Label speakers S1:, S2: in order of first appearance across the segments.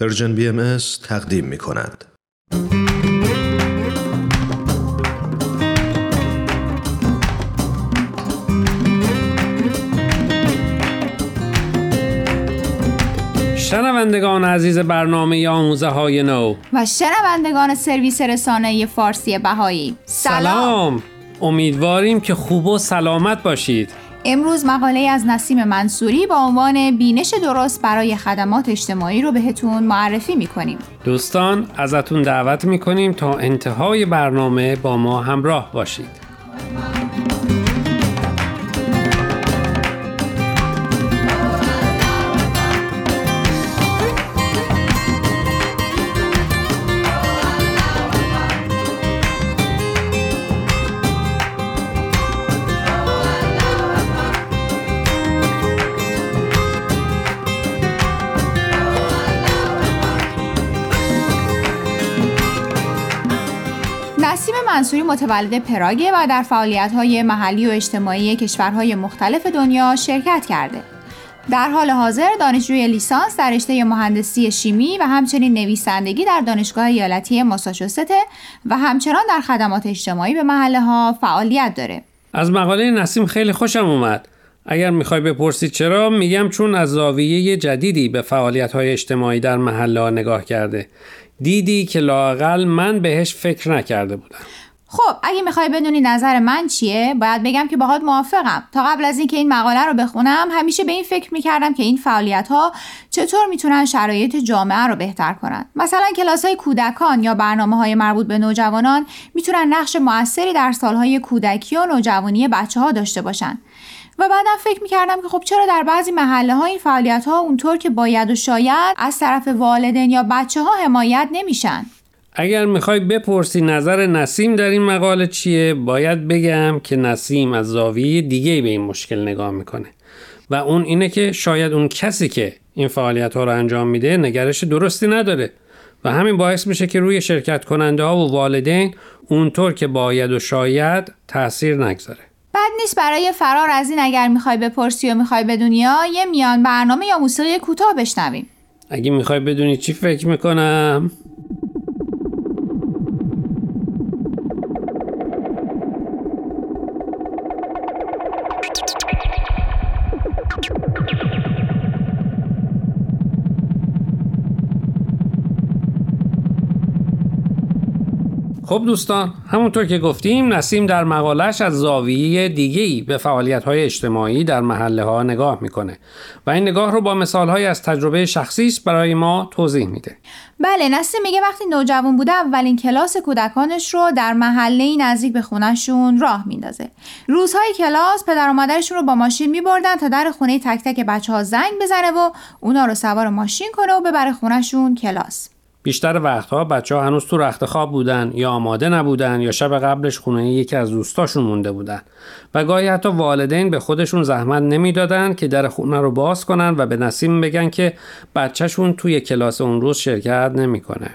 S1: Persian BMS تقدیم می کند.
S2: شنوندگان عزیز برنامه آموزه های نو.
S3: و شنوندگان سرویس رسانه فارسی بهایی.
S2: سلام. امیدواریم که خوب و سلامت باشید.
S3: امروز مقاله از نسیم منصوری با عنوان بینش درست برای خدمات اجتماعی رو بهتون معرفی می‌کنیم.
S2: دوستان ازتون دعوت می‌کنیم تا انتهای برنامه با ما همراه باشید.
S3: منصوری متولد پراگه و در های محلی و اجتماعی کشورهای مختلف دنیا شرکت کرده. در حال حاضر دانشجوی لیسانس در رشته مهندسی شیمی و همچنین نویسندگی در دانشگاه ایالتی ماساچوست و همچنان در خدمات اجتماعی به محله ها فعالیت داره.
S2: از مقاله نسیم خیلی خوشم اومد. اگر می‌خوای بپرسید چرا میگم چون از زاویه جدیدی به فعالیت های اجتماعی در محله ها نگاه کرده دیدی که لاقل من بهش فکر نکرده بودم
S3: خب اگه می‌خوای بدونی نظر من چیه باید بگم که باهات موافقم. تا قبل از اینکه این مقاله رو بخونم همیشه به این فکر می‌کردم که این فعالیت ها چطور می‌تونن شرایط جامعه رو بهتر کنن. مثلا کلاس های کودکان یا برنامه های مربوط به نوجوانان می‌تونن نقش موثری در سالهای کودکی و نوجوانی بچه ها داشته باشن. و بعدم فکر می‌کردم که خب چرا در بعضی محله ها این فعالیت ها اونطور که باید و شاید از طرف والدین یا بچه ها حمایت نمیشن؟
S2: اگر می‌خوای بپرسی نظر نسیم در این مقاله چیه باید بگم که نسیم از زاویه دیگه به این مشکل نگاه می‌کنه. و اون اینه که شاید اون کسی که این فعالیت ها رو انجام میده نگرش درستی نداره. و همین باعث میشه که روی شرکت کننده ها و والدین اونطور که باید و شاید تاثیر نگذاره.
S3: بد نیست برای فرار از این اگر می‌خوای بپرسی و می‌خوای بدونی یه میان برنامه یا موسیقی کوتاه بشنویم.
S2: اگه می‌خوای بدونی چی فکر می‌کنم؟ خب دوستان همونطور که گفتیم نسیم در مقالش از زاویه دیگه‌ای به فعالیت‌های اجتماعی در محله ها نگاه می‌کنه و این نگاه رو با مثال‌های از تجربه شخصیش برای ما توضیح میده.
S3: بله نسیم میگه وقتی نوجوان بوده اولین کلاس کودکانش رو در محله نزدیک به خونهشون راه میندازه. روزهای کلاس پدر و مادرشون رو با ماشین میبردن تا در خونه تک تک بچه ها زنگ بزنه و اونا رو سوار ماشین کنه و ببره خونهشون کلاس.
S2: بیشتر وقتها بچه ها هنوز تو رخت خواب بودن یا آماده نبودن یا شب قبلش خونه یکی از دوستاشون مونده بودن و گاهی حتی والدین به خودشون زحمت نمی‌دادن که در خونه رو باز کنن و به نسیم بگن که بچهشون توی کلاس اون روز شرکت نمی‌کنه.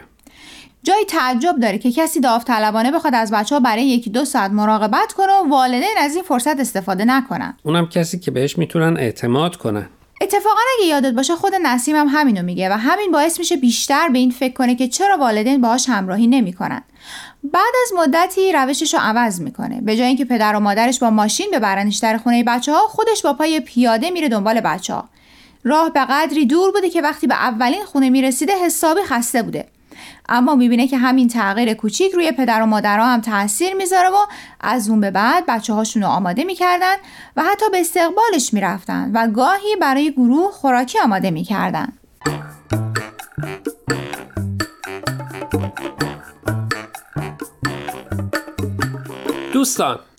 S3: جای تعجب داره که کسی داوطلبانه بخواد از بچه ها برای یکی دو ساعت مراقبت کنه و والدین از این فرصت استفاده نکنن.
S2: اونم کسی که بهش می‌تونن اعتماد کنن.
S3: اتفاقا اگه یادت باشه خود نسیم هم همینو میگه و همین باعث میشه بیشتر به این فکر کنه که چرا والدین باهاش همراهی نمی‌کنن. بعد از مدتی روشش رو عوض می‌کنه. به جای اینکه پدر و مادرش با ماشین ببرنش در خونه بچه ها خودش با پای پیاده میره دنبال بچه ها راه به قدری دور بوده که وقتی به اولین خونه می‌رسیده حسابی خسته بوده. اما می‌بینه که همین تغییر کوچیک روی پدر و مادرها هم تاثیر می‌ذاره و از اون به بعد بچه هاشون رو آماده می‌کردن و حتی به استقبالش می‌رفتن و گاهی برای گروه خوراکی آماده می‌کردن.
S2: دوستان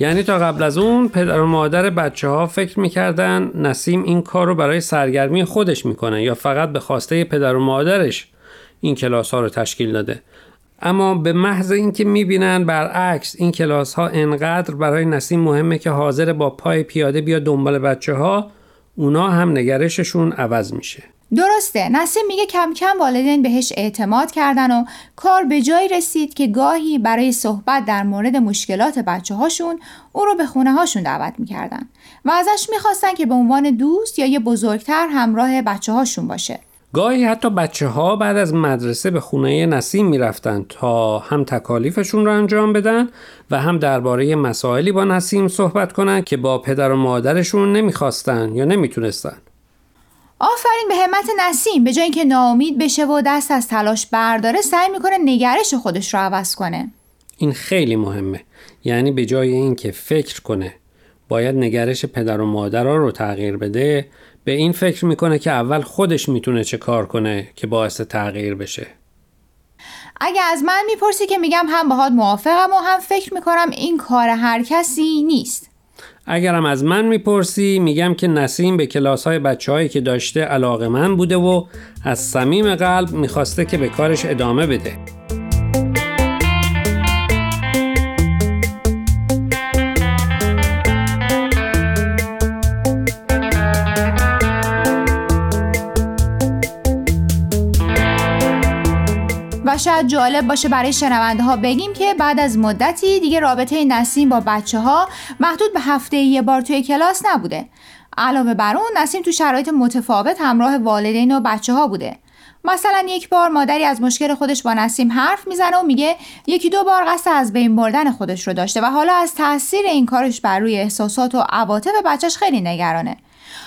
S2: یعنی تا قبل از اون پدر و مادر بچه ها فکر می‌کردن نسیم این کار رو برای سرگرمی خودش می‌کنه یا فقط به خواسته پدر و مادرش این کلاس ها رو تشکیل داده. اما به محض اینکه می‌بینن برعکس این کلاس ها انقدر برای نسیم مهمه که حاضر با پای پیاده بیا دنبال بچه ها اونا هم نگرششون عوض میشه.
S3: درسته نسیم میگه کم کم والدین بهش اعتماد کردن و کار به جایی رسید که گاهی برای صحبت در مورد مشکلات بچه هاشون او رو به خونه هاشون دعوت می‌کردن و ازش می‌خواستن که به عنوان دوست یا یه بزرگتر همراه بچه هاشون باشه
S2: گاهی حتی بچه ها بعد از مدرسه به خونه نسیم می‌رفتن تا هم تکالیفشون رو انجام بدن و هم درباره مسائلی با نسیم صحبت کنن که با پدر و مادرشون نمی‌خواستن یا نمی‌تونستن.
S3: آفرین به همت نسیم. به جای اینکه ناامید بشه و دست از تلاش برداره سعی می‌کنه نگرش خودش رو عوض کنه.
S2: این خیلی مهمه. یعنی به جای اینکه فکر کنه باید نگرش پدر و مادرها رو تغییر بده. به این فکر می‌کنه که اول خودش می‌تونه چه کار کنه که باعث تغییر بشه.
S3: اگه از من می‌پرسی که میگم هم باهات موافقم و هم فکر می‌کنم این کار هر کسی نیست.
S2: اگرم از من می‌پرسی میگم که نسیم به کلاس های بچه هایی که داشته علاقه من بوده و از صمیم قلب می‌خواسته که به کارش ادامه بده.
S3: شاید جالب باشه برای شنونده ها بگیم که بعد از مدتی دیگه رابطه نسیم با بچه ها محدود به هفته یه بار توی کلاس نبوده. علاوه بر اون نسیم تو شرایط متفاوت همراه والدین و بچه ها بوده. مثلا یک بار مادری از مشکل خودش با نسیم حرف می‌زنه و میگه یکی دو بار قصد از بین بردن خودش رو داشته و حالا از تاثیر این کارش بر روی احساسات و عواطف بچهش خیلی نگرانه.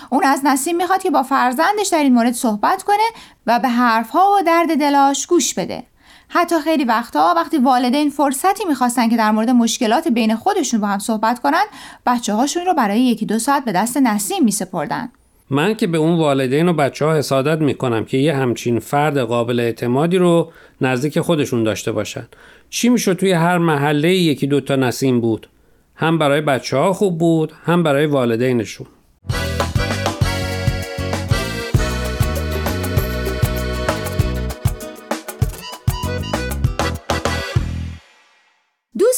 S3: اون از نسیم می‌خواد که با فرزندش در این مورد صحبت کنه و به حرفها و درد دلاش گوش بده. حتی خیلی وقتها وقتی والدین فرصتی می‌خواستن که در مورد مشکلات بین خودشون با هم صحبت کنن بچه هاشون رو برای یکی دو ساعت به دست نسیم میسپردن.
S2: من که به اون والدین و بچه ها حسادت می‌کنم که یه همچین فرد قابل اعتمادی رو نزدیک خودشون داشته باشن. چی می‌شد توی هر محله یکی دوتا نسیم بود؟ هم برای بچه ها خوب بود هم برای والدینشون.